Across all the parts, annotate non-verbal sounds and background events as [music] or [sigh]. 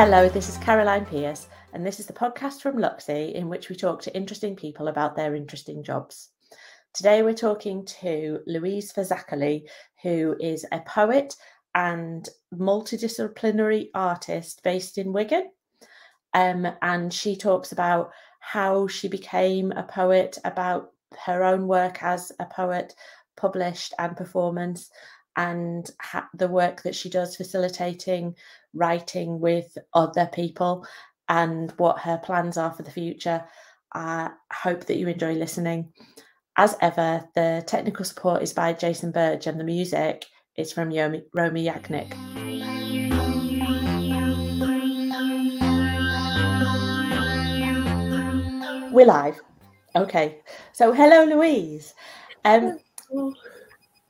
Hello, this is Caroline Pierce, and this is the podcast from Luxi in which we talk to interesting people about their interesting jobs. Today we're talking to Louise Fazackerley, who is a poet and multidisciplinary artist based in Wigan. Um, and she talks about how she became a poet, about her own work as a poet, published and performance, and ha- the work that she does facilitating writing with other people and what her plans are for the future. I hope that you enjoy listening. As ever, the technical support is by Jason Berge and the music is from Yomi, Roma Yagnik. We're live. Okay. So, hello, Louise. Um,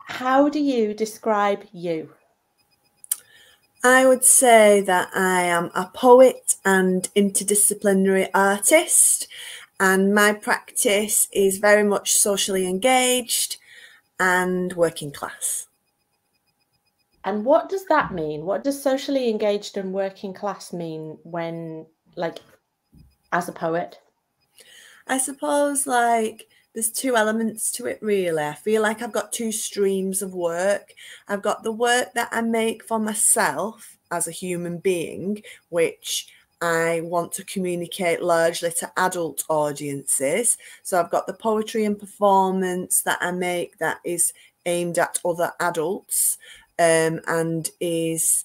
how do you describe you? I would say that I am a poet and interdisciplinary artist, and my practice is very much socially engaged and working class. And what does that mean? What does socially engaged and working class mean when, like, as a poet? I suppose, like, there's two elements to it really. I feel like I've got two streams of work. I've got the work that I make for myself as a human being, which I want to communicate largely to adult audiences. So I've got the poetry and performance that I make that is aimed at other adults um, and is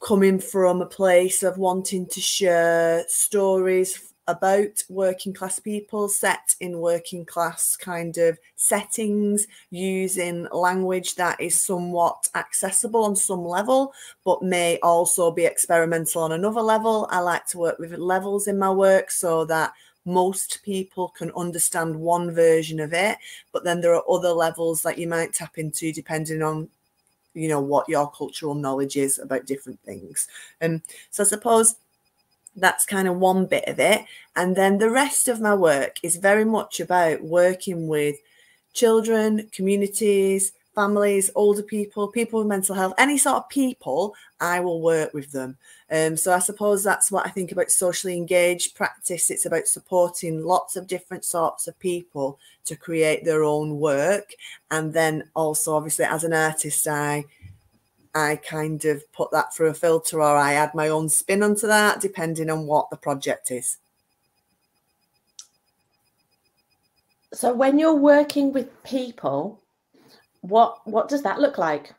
coming from a place of wanting to share stories about working class people set in working class kind of settings using language that is somewhat accessible on some level but may also be experimental on another level. I like to work with levels in my work so that most people can understand one version of it but then there are other levels that you might tap into depending on you know what your cultural knowledge is about different things. And um, so i suppose that's kind of one bit of it. And then the rest of my work is very much about working with children, communities, families, older people, people with mental health, any sort of people, I will work with them. Um, so I suppose that's what I think about socially engaged practice. It's about supporting lots of different sorts of people to create their own work. And then also, obviously, as an artist, I I kind of put that through a filter or I add my own spin onto that, depending on what the project is. So when you're working with people, what what does that look like?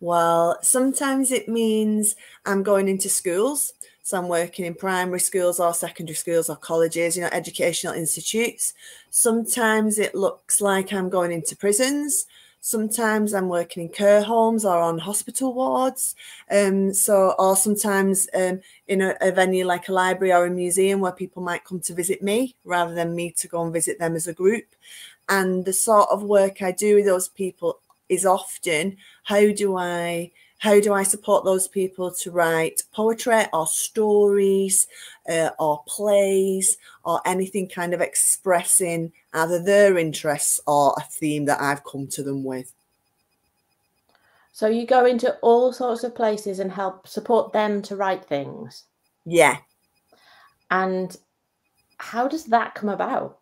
Well, sometimes it means I'm going into schools. So I'm working in primary schools or secondary schools or colleges, you know, educational institutes. Sometimes it looks like I'm going into prisons. Sometimes I'm working in care homes or on hospital wards. Um, so, or sometimes um, in a, a, venue like a library or a museum where people might come to visit me rather than me to go and visit them as a group. And the sort of work I do with those people is often how do I how do I support those people to write poetry or stories uh, or plays or anything kind of expressing either their interests or a theme that I've come to them with? So you go into all sorts of places and help support them to write things? Yeah. And how does that come about?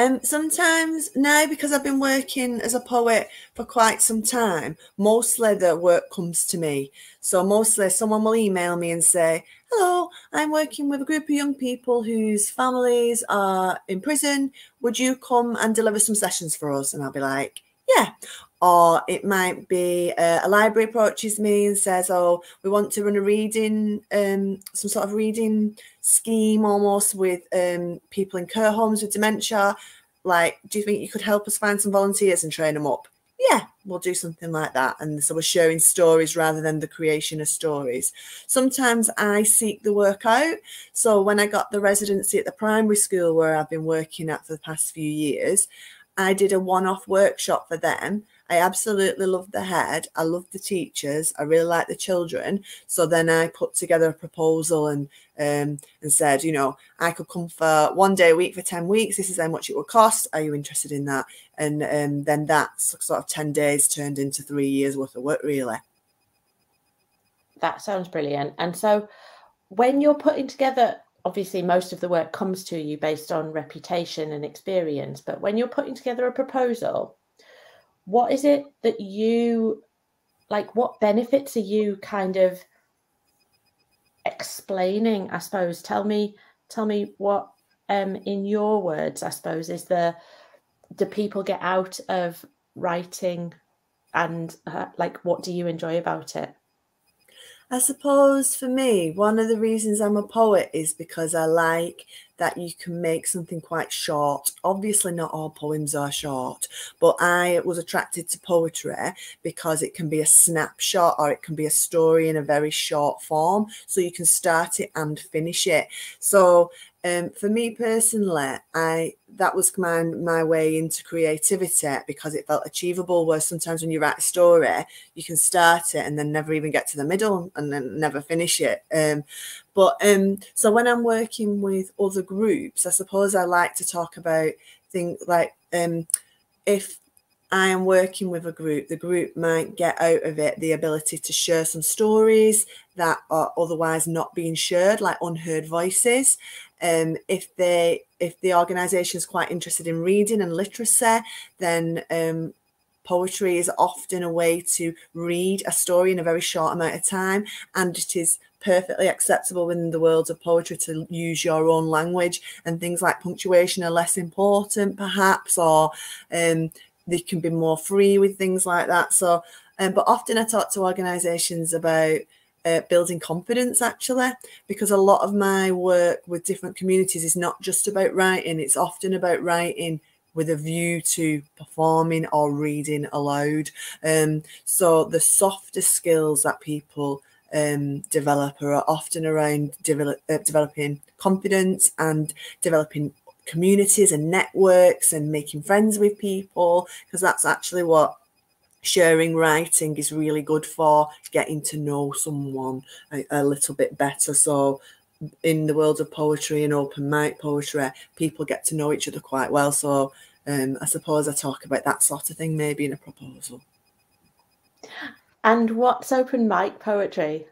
Um, sometimes now, because I've been working as a poet for quite some time, mostly the work comes to me. So mostly someone will email me and say, "Hello, I'm working with a group of young people whose families are in prison. Would you come and deliver some sessions for us?" And I'll be like, "Yeah." Or it might be uh, a library approaches me and says, "Oh, we want to run a reading, um, some sort of reading scheme almost with um, people in care homes with dementia. Like, do you think you could help us find some volunteers and train them up? Yeah, we'll do something like that. And so we're sharing stories rather than the creation of stories. Sometimes I seek the work out. So when I got the residency at the primary school where I've been working at for the past few years, I did a one off workshop for them. I absolutely loved the head. I loved the teachers. I really liked the children. So then I put together a proposal and um, and said, you know, I could come for one day a week for 10 weeks. This is how much it would cost. Are you interested in that? And um, then that's sort of 10 days turned into three years worth of work, really. That sounds brilliant. And so when you're putting together obviously most of the work comes to you based on reputation and experience but when you're putting together a proposal what is it that you like what benefits are you kind of explaining i suppose? Tell me tell me what um in your words i suppose is the do people get out of writing and uh, like what do you enjoy about it I suppose for me, one of the reasons I'm a poet is because I like that you can make something quite short. Obviously, not all poems are short, but I was attracted to poetry because it can be a snapshot or it can be a story in a very short form. So you can start it and finish it. So um, for me personally, I that was my my way into creativity because it felt achievable. Where sometimes when you write a story, you can start it and then never even get to the middle and then never finish it. Um, but um, so when I'm working with other groups, I suppose I like to talk about things like um, if I am working with a group, the group might get out of it the ability to share some stories that are otherwise not being shared, like unheard voices. Um, if they if the organisation is quite interested in reading and literacy, then um, poetry is often a way to read a story in a very short amount of time, and it is perfectly acceptable within the world of poetry to use your own language and things like punctuation are less important perhaps or um, they can be more free with things like that. So um, but often i talk to organizations about uh, building confidence actually because a lot of my work with different communities is not just about writing. It's often about writing with a view to performing or reading aloud. Um, so the softer skills that people um, develop are often around develop, uh, developing confidence and developing communities and networks and making friends with people because that's actually what sharing writing is really good for getting to know someone a, a, little bit better. So, in the world of poetry and open mic poetry, people get to know each other quite well. So, um, I suppose I talk about that sort of thing maybe in a proposal. And what's open mic poetry?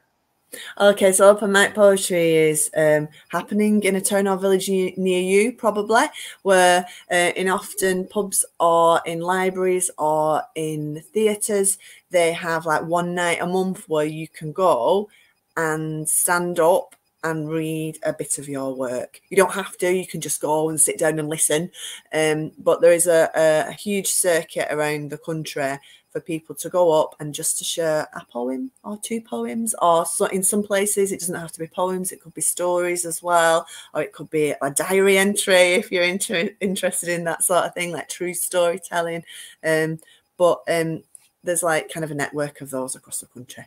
Okay, so open mic poetry is um, happening in a town or village near you, probably, where uh, in often pubs or in libraries or in theatres, they have like one night a month where you can go and stand up and read a bit of your work. You don't have to, you can just go and sit down and listen. Um, but there is a, a, a huge circuit around the country for people to go up and just to share a poem or two poems or so in some places it doesn't have to be poems it could be stories as well or it could be a diary entry if you're inter- interested in that sort of thing like true storytelling um, but um, there's like kind of a network of those across the country.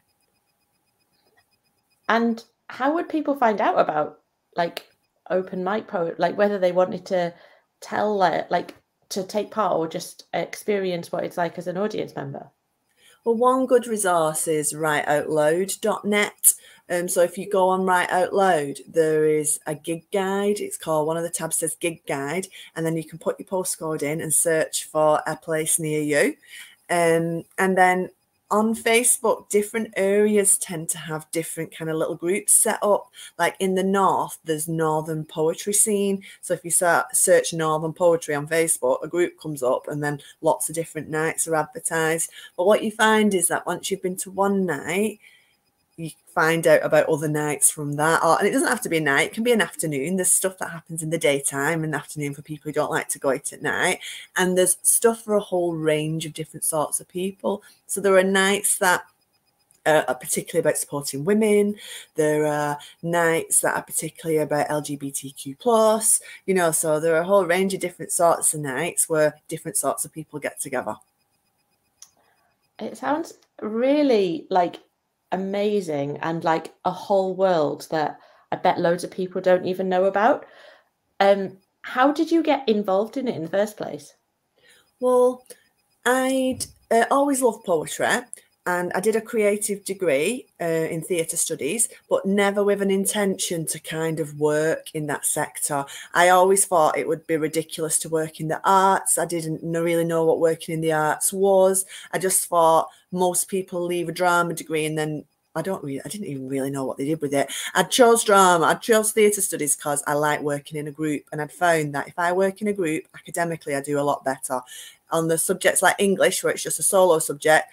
And how would people find out about like open mic poet like whether they wanted to tell like to take part or just experience what it's like as an audience member? Well, one good resource is writeoutloud.net. Um, so if you go on Write Out Loud, there is a gig guide. It's called one of the tabs says gig guide, and then you can put your postcode in and search for a place near you. Um, and then on Facebook, different areas tend to have different kind of little groups set up. Like in the north, there's Northern Poetry Scene. So if you search Northern Poetry on Facebook, a group comes up and then lots of different nights are advertised. But what you find is that once you've been to one night, you find out about other nights from that. Or, and it doesn't have to be a night, it can be an afternoon. There's stuff that happens in the daytime and afternoon for people who don't like to go out at night. And there's stuff for a whole range of different sorts of people. So there are nights that uh, are particularly about supporting women. There are nights that are particularly about LGBTQ plus, you know, so there are a whole range of different sorts of nights where different sorts of people get together. It sounds really like amazing and like a whole world that I bet loads of people don't even know about. Um, how did you get involved in it in the first place? Well, I'd uh, always loved poetry and I did a creative degree uh, in theatre studies, but never with an intention to kind of work in that sector. I always thought it would be ridiculous to work in the arts. I didn't really know what working in the arts was. I just thought most people leave a drama degree and then I don't really, I didn't even really know what they did with it. I chose drama, I chose theatre studies because I like working in a group. And I'd found that if I work in a group academically, I do a lot better. On the subjects like English, where it's just a solo subject,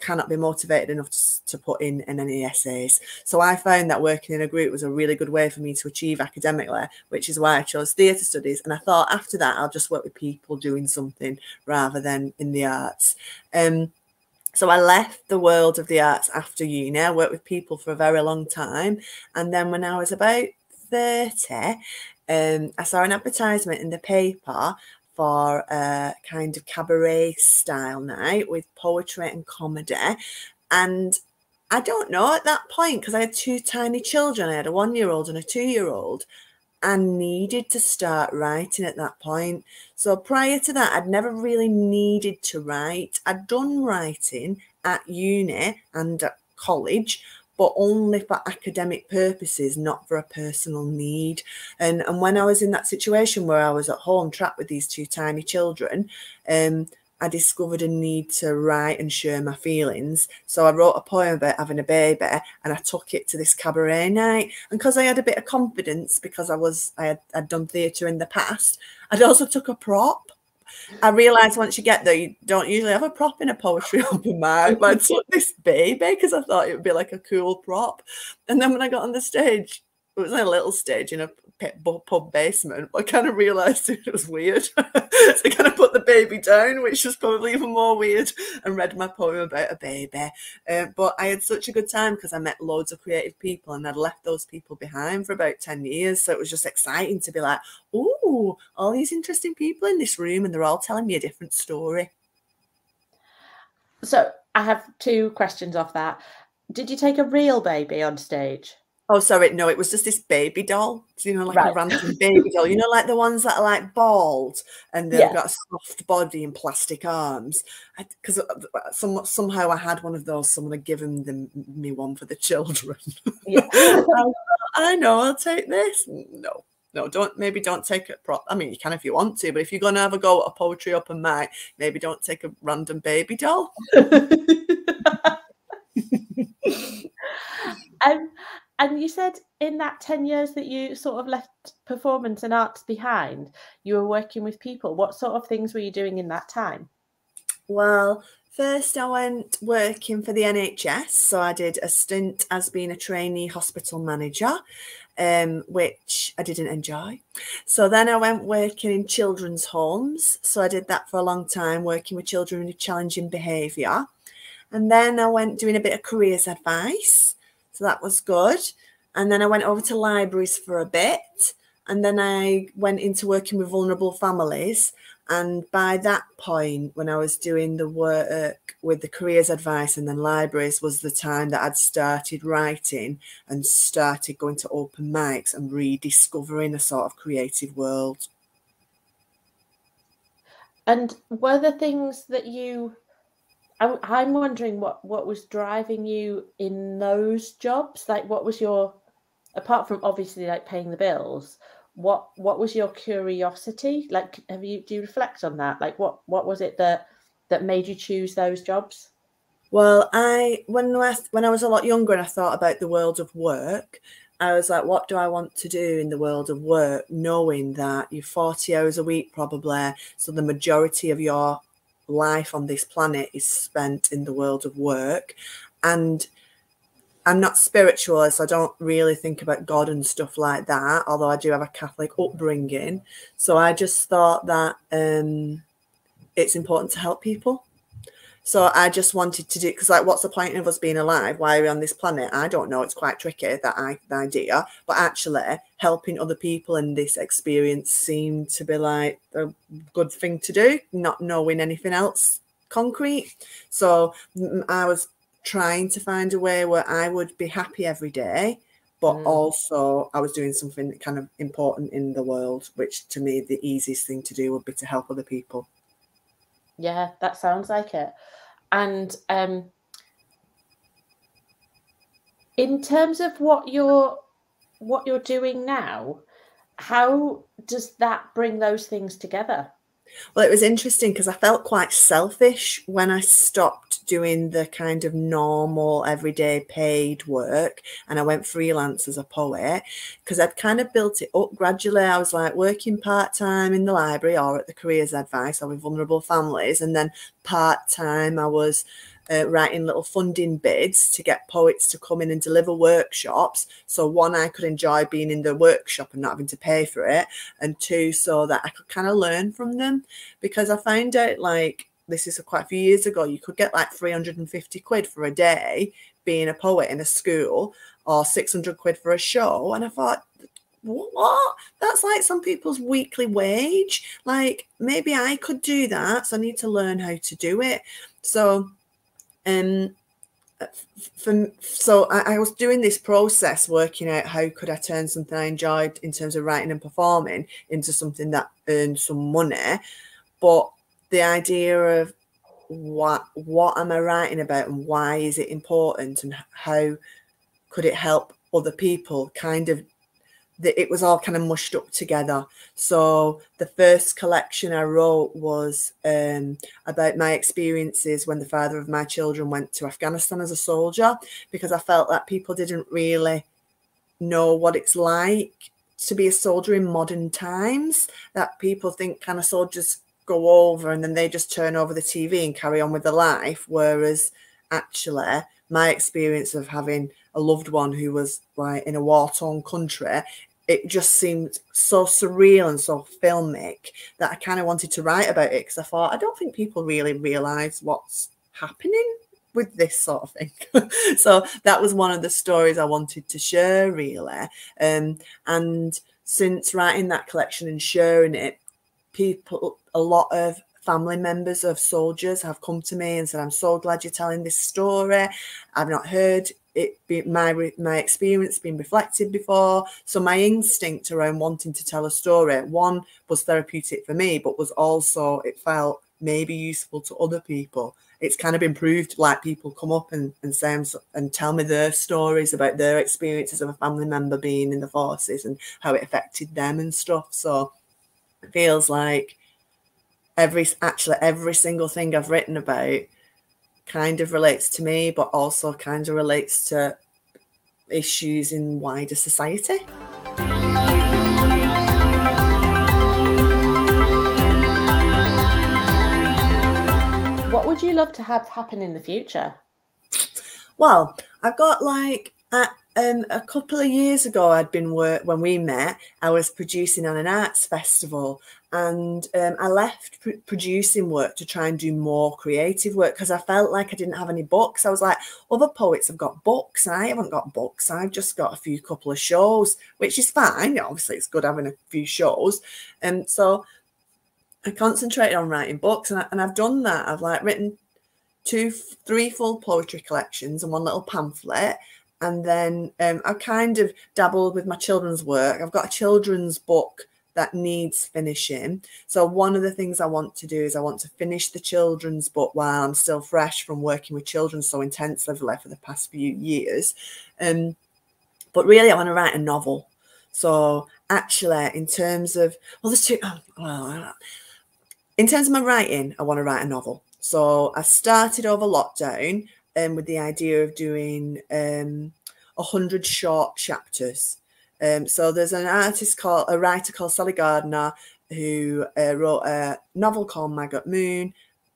cannot be motivated enough to, to put in, in any essays. So I found that working in a group was a really good way for me to achieve academically, which is why I chose theatre studies. And I thought after that, I'll just work with people doing something rather than in the arts. Um, so I left the world of the arts after uni. I worked with people for a very long time. And then when I was about 30, um, I saw an advertisement in the paper for a kind of cabaret style night with poetry and comedy. And I don't know at that point, because I had two tiny children, I had a one year old and a two year old. and needed to start writing at that point. So prior to that, I'd never really needed to write. I'd done writing at uni and at college, but only for academic purposes, not for a personal need. And and when I was in that situation where I was at home trapped with these two tiny children, um, I discovered a need to write and share my feelings. So I wrote a poem about having a baby and I took it to this cabaret night. And because I had a bit of confidence because I was I had I'd done theatre in the past, I'd also took a prop I realised once you get there, you don't usually have a prop in a poetry open mic. But I took this baby because I thought it would be like a cool prop. And then when I got on the stage, it was a little stage in a pub basement. I kind of realised [laughs] it was weird. [laughs] so I kind of put the baby down, which was probably even more weird, and read my poem about a baby. Uh, but I had such a good time because I met loads of creative people and I'd left those people behind for about 10 years. So it was just exciting to be like, oh, all these interesting people in this room, and they're all telling me a different story. So I have two questions off that. Did you take a real baby on stage? Oh, sorry, no, it was just this baby doll. You know, like right. a random baby doll. You know, like the ones that are like bald and they've yeah. got a soft body and plastic arms. Because uh, some, somehow I had one of those. Someone had given them me one for the children. Yeah. I, [laughs] I know. I'll take this. No, no, don't maybe don't take it. Pro- I mean, you can if you want to, but if you're gonna have a go at a poetry open mic, maybe don't take a random baby doll. [laughs] um, and you said in that 10 years that you sort of left performance and arts behind, you were working with people. What sort of things were you doing in that time? Well, first I went working for the NHS. So I did a stint as being a trainee hospital manager, um, which I didn't enjoy. So then I went working in children's homes. So I did that for a long time, working with children with challenging behaviour. And then I went doing a bit of careers advice. So that was good. And then I went over to libraries for a bit. And then I went into working with vulnerable families. And by that point, when I was doing the work with the careers advice and then libraries, was the time that I'd started writing and started going to open mics and rediscovering a sort of creative world. And were the things that you I'm wondering what what was driving you in those jobs. Like, what was your apart from obviously like paying the bills? What what was your curiosity? Like, have you do you reflect on that? Like, what what was it that that made you choose those jobs? Well, I when I when I was a lot younger and I thought about the world of work, I was like, what do I want to do in the world of work? Knowing that you're 40 hours a week, probably. So the majority of your life on this planet is spent in the world of work. And I'm not spiritual, so I don't really think about God and stuff like that, although I do have a Catholic upbringing. So I just thought that um, it's important to help people. So I just wanted to do because, like, what's the point of us being alive? Why are we on this planet? I don't know. It's quite tricky that I, idea, but actually helping other people in this experience seemed to be like a good thing to do, not knowing anything else concrete. So I was trying to find a way where I would be happy every day, but mm. also I was doing something kind of important in the world, which to me the easiest thing to do would be to help other people. Yeah, that sounds like it. And um, in terms of what you're what you're doing now, how does that bring those things together? Well, it was interesting because I felt quite selfish when I stopped doing the kind of normal, everyday paid work and I went freelance as a poet because I'd kind of built it up gradually. I was like working part time in the library or at the careers advice or with vulnerable families, and then part time I was uh, writing little funding bids to get poets to come in and deliver workshops. So, one, I could enjoy being in the workshop and not having to pay for it. And two, so that I could kind of learn from them because I found out like this is quite a few years ago, you could get like 350 quid for a day being a poet in a school or 600 quid for a show. And I thought, what? That's like some people's weekly wage. Like maybe I could do that. So I need to learn how to do it. So um, for, so I, I, was doing this process working out how could I turn something I enjoyed in terms of writing and performing into something that earned some money. But the idea of what what am I writing about and why is it important and how could it help other people kind of that it was all kind of mushed up together. So the first collection I wrote was um, about my experiences when the father of my children went to Afghanistan as a soldier, because I felt that people didn't really know what it's like to be a soldier in modern times. That people think kind of soldiers go over and then they just turn over the TV and carry on with their life, whereas actually my experience of having a loved one who was like in a war torn country it just seemed so surreal and so filmic that I kind of wanted to write about it because I thought I don't think people really realize what's happening with this sort of thing. [laughs] so that was one of the stories I wanted to share, really. Um, and since writing that collection and sharing it, people, a lot of family members of soldiers have come to me and said, I'm so glad you're telling this story. I've not heard it be my my experience being reflected before. So my instinct around wanting to tell a story one was therapeutic for me but was also it felt maybe useful to other people. It's kind of been proved like people come up and, and say and tell me their stories about their experiences of a family member being in the forces and how it affected them and stuff. So it feels like every actually every single thing i've written about kind of relates to me, but also kind of relates to issues in wider society. What would you love to have happen in the future? Well, I've got like at um, a couple of years ago, I'd been work when we met. I was producing on an arts festival, and um, I left pr- producing work to try and do more creative work because I felt like I didn't have any books. I was like, other poets have got books, and I haven't got books. I've just got a few couple of shows, which is fine. Obviously, it's good having a few shows, and so I concentrated on writing books, and, I, and I've done that. I've like written two, three full poetry collections and one little pamphlet and then um, I kind of dabbled with my children's work. I've got a children's book that needs finishing. So one of the things I want to do is I want to finish the children's book while I'm still fresh from working with children so intensively for the past few years. Um, but really, I want to write a novel. So actually, in terms of well, there's two. Oh, well, in terms of my writing, I want to write a novel. So I started over lockdown um, with the idea of doing um, 100 short chapters. Um, so there's an artist called, a writer called Sally Gardner who uh, wrote a novel called Maggot Moon,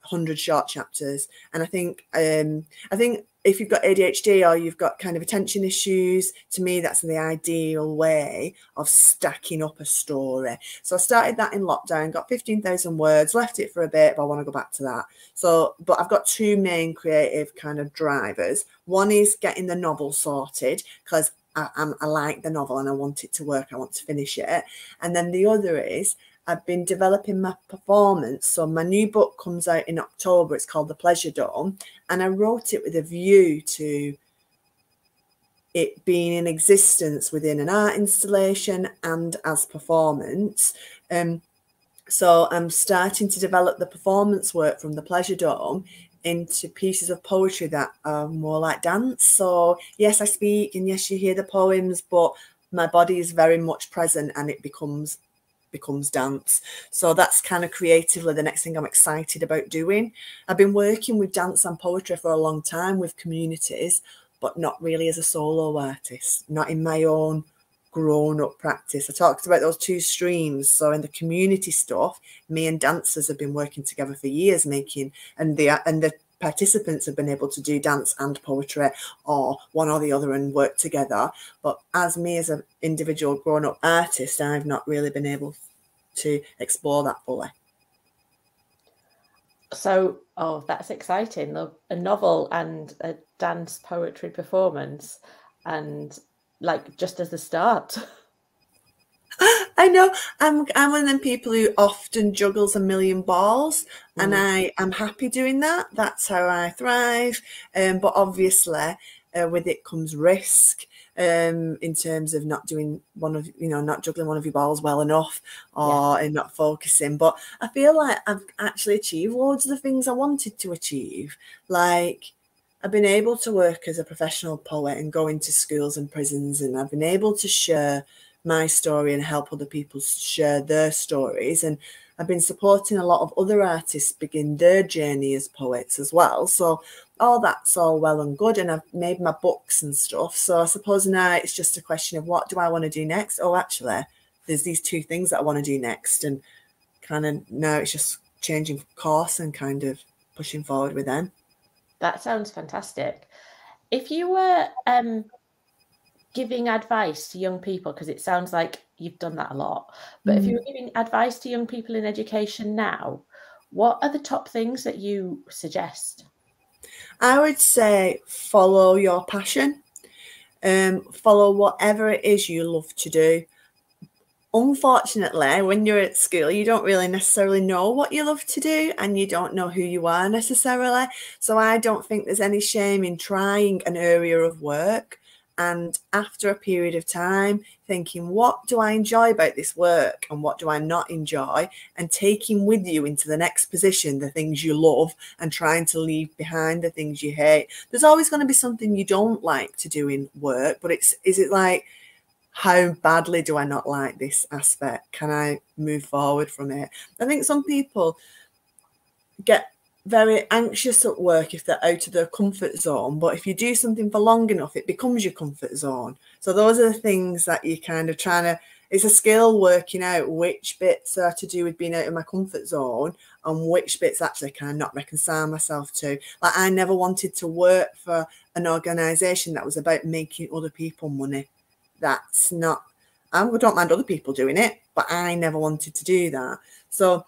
100 short chapters. And I think, um, I think if you've got ADHD or you've got kind of attention issues, to me, that's the ideal way of stacking up a story. So I started that in lockdown, got 15,000 words, left it for a bit, but I want to go back to that. So, but I've got two main creative kind of drivers. One is getting the novel sorted because I, I, like the novel and I want it to work, I want to finish it. And then the other is I've been developing my performance. So my new book comes out in October. It's called The Pleasure Dome. And I wrote it with a view to it being in existence within an art installation and as performance. Um, so I'm starting to develop the performance work from the Pleasure Dome into pieces of poetry that are more like dance. So yes, I speak and yes, you hear the poems, but my body is very much present and it becomes becomes dance. So that's kind of creatively the next thing I'm excited about doing. I've been working with dance and poetry for a long time with communities, but not really as a solo artist, not in my own grown up practice. I talked about those two streams. So in the community stuff, me and dancers have been working together for years, making and the and the participants have been able to do dance and poetry or one or the other and work together. But as me as an individual grown up artist, I've not really been able to explore that fully. So, oh, that's exciting. A novel and a dance poetry performance and like just as a start. [laughs] [gasps] I know I'm I'm one of them people who often juggles a million balls, mm. and I am happy doing that. That's how I thrive. Um, but obviously, uh, with it comes risk. Um, in terms of not doing one of you know not juggling one of your balls well enough or yeah. not focusing but i feel like i've actually achieved loads of the things i wanted to achieve like I've been able to work as a professional poet and go into schools and prisons, and I've been able to share my story and help other people share their stories. And I've been supporting a lot of other artists begin their journey as poets as well. So all that's all well and good. And I've made my books and stuff. So I suppose now it's just a question of what do I want to do next? Oh, actually, there's these two things that I want to do next. And kind of now it's just changing course and kind of pushing forward with them. That sounds fantastic. If you were um, giving advice to young people, because it sounds like you've done that a lot, but mm. if you were giving advice to young people in education now, what are the top things that you suggest? I would say follow your passion. Um, follow whatever it is you love to do unfortunately, when you're at school, you don't really necessarily know what you love to do and you don't know who you are necessarily. So I don't think there's any shame in trying an area of work. And after a period of time, thinking, what do I enjoy about this work and what do I not enjoy? And taking with you into the next position the things you love and trying to leave behind the things you hate. There's always going to be something you don't like to do in work, but it's, is it like, how badly do I not like this aspect? Can I move forward from it? I think some people get very anxious at work if they're out of their comfort zone, but if you do something for long enough, it becomes your comfort zone. So those are the things that you're kind of trying to it's a skill working out which bits are to do with being out of my comfort zone and which bits actually can I not reconcile myself to. Like I never wanted to work for an organization that was about making other people money that's not I don't mind other people doing it, but I never wanted to do that. So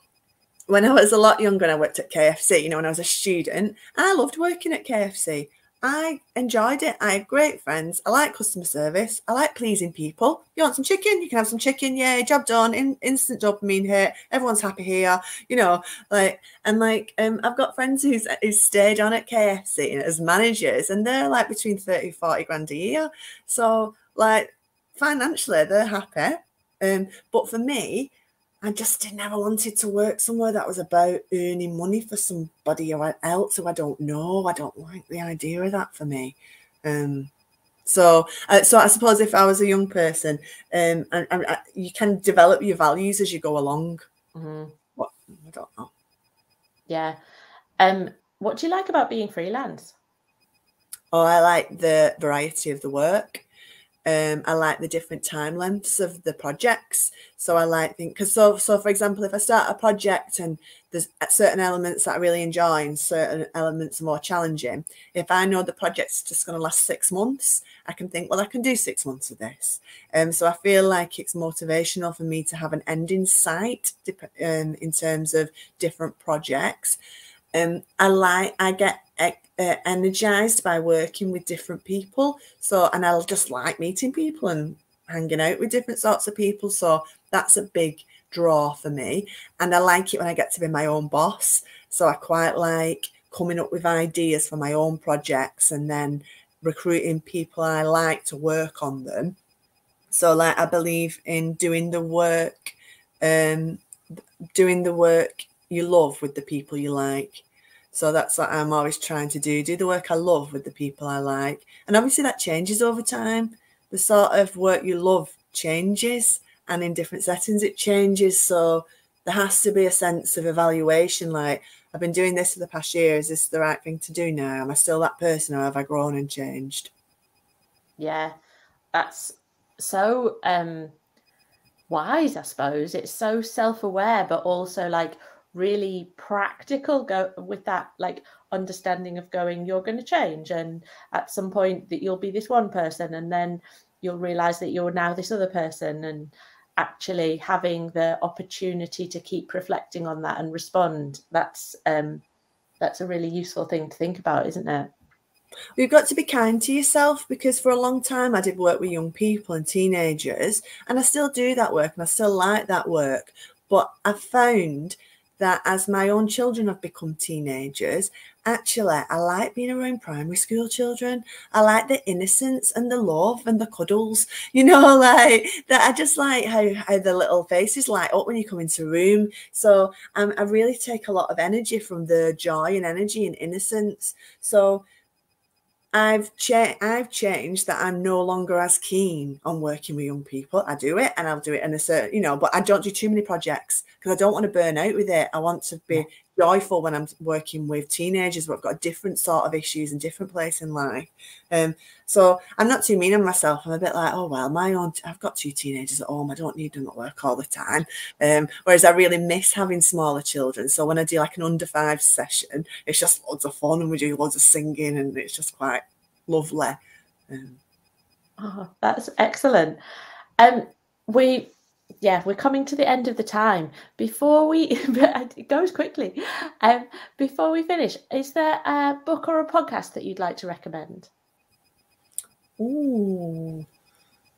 when I was a lot younger and I worked at KFC, you know, when I was a student, I loved working at KFC. I enjoyed it. I had great friends. I like customer service. I like pleasing people. You want some chicken? You can have some chicken. Yay, job done. In, instant dopamine hit. Everyone's happy here. You know, like and like um, I've got friends who's who's stayed on at KFC as managers, and they're like between 30, 40 grand a year. So like financially they're happy. Um, but for me, I just never wanted to work somewhere that was about earning money for somebody else who I don't know. I don't like the idea of that for me. Um, so, uh, so I suppose if I was a young person, um, and, and uh, you can develop your values as you go along. Mm-hmm. What I don't know. Yeah. Um, what do you like about being freelance? Oh, I like the variety of the work. Um, I like the different time lengths of the projects. So I like think because so so for example, if I start a project and there's certain elements that I really enjoy and certain elements are more challenging, if I know the project's just going to last six months, I can think, well, I can do six months of this. Um, so I feel like it's motivational for me to have an end in sight um, in terms of different projects. Um, I like I get uh, energized by working with different people. So, and I'll just like meeting people and hanging out with different sorts of people. So that's a big draw for me. And I like it when I get to be my own boss. So I quite like coming up with ideas for my own projects and then recruiting people I like to work on them. So like I believe in doing the work um doing the work you love with the people you like. So that's what I'm always trying to do do the work I love with the people I like. And obviously, that changes over time. The sort of work you love changes, and in different settings, it changes. So there has to be a sense of evaluation like, I've been doing this for the past year. Is this the right thing to do now? Am I still that person or have I grown and changed? Yeah, that's so um wise, I suppose. It's so self-aware, but also like really practical go with that like understanding of going you're going to change and at some point that you'll be this one person and then you'll realize that you're now this other person and actually having the opportunity to keep reflecting on that and respond that's um that's a really useful thing to think about isn't it You've got to be kind to yourself because for a long time I did work with young people and teenagers, and I still do that work and I still like that work. But I found that as my own children have become teenagers, actually, I like being around primary school children. I like the innocence and the love and the cuddles, [laughs] you know, [laughs] like that. I just like how, how the little faces light up when you come into a room. So um, I really take a lot of energy from the joy and energy and innocence. So I've cha- I've changed that I'm no longer as keen on working with young people. I do it and I'll do it in a certain, you know, but I don't do too many projects because I don't want to burn out with it. I want to be joyful when I'm working with teenagers who've got different sort of issues and different place in life. Um, so I'm not too mean on myself. I'm a bit like, oh well, my own. I've got two teenagers at home. I don't need them at work all the time. Um, whereas I really miss having smaller children. So when I do like an under five session, it's just loads of fun and we do loads of singing and it's just quite lovely. Um, oh, that's excellent. Um, we yeah, we're coming to the end of the time. Before we, [laughs] it goes quickly. Um, before we finish, is there a book or a podcast that you'd like to recommend? Ooh,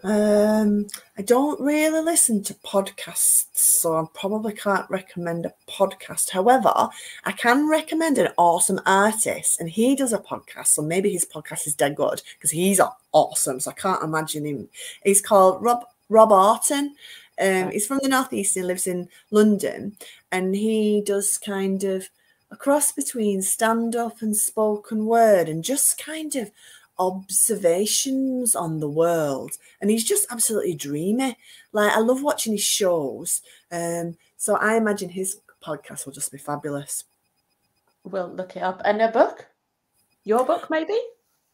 um, I don't really listen to podcasts, so I probably can't recommend a podcast. However, I can recommend an awesome artist, and he does a podcast, so maybe his podcast is dead good because he's awesome. So I can't imagine him. He's called Rob Rob Auton. Um, he's from the northeast. He lives in London, and he does kind of a cross between stand up and spoken word, and just kind of observations on the world. And he's just absolutely dreamy. Like i love watching his shows. Um so i imagine his podcast will just be fabulous. We'll look it up. And a book? Your book maybe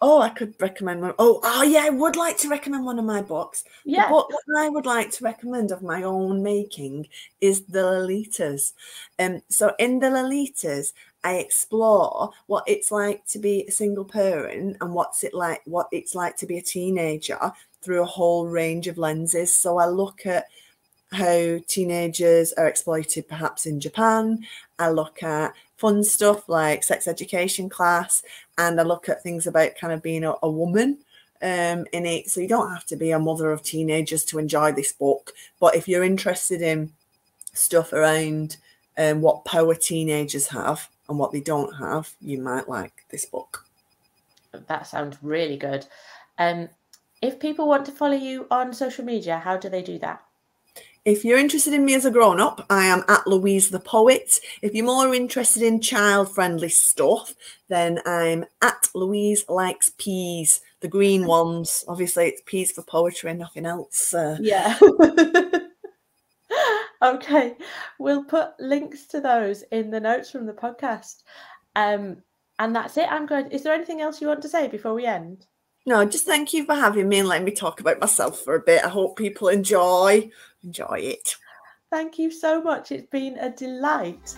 oh i could recommend one oh oh yeah i would like to recommend one of my books. Yeah book that i would like to recommend of my own making is the lolitas um so in the lolitas I explore what it's like to be a single parent and what's it like what it's like to be a teenager through a whole range of lenses. So I look at how teenagers are exploited perhaps in Japan. I look at fun stuff like sex education class and I look at things about kind of being a, a woman um, in it. So you don't have to be a mother of teenagers to enjoy this book. But if you're interested in stuff around um, what power teenagers have, and what they don't have, you might like this book. That sounds really good. Um, if people want to follow you on social media, how do they do that? If you're interested in me as a grown up, I am at Louise the Poet. If you're more interested in child friendly stuff, then I'm at Louise Likes Peas, the green [laughs] ones. Obviously, it's peas for poetry and nothing else. Uh, yeah. [laughs] okay, we'll put links to those in the notes from the podcast. Um, and that's it. I'm good. Is there anything else you want to say before we end? No, just thank you for having me and letting me talk about myself for a bit. I hope people enjoy enjoy it. Thank you so much. It's been a delight.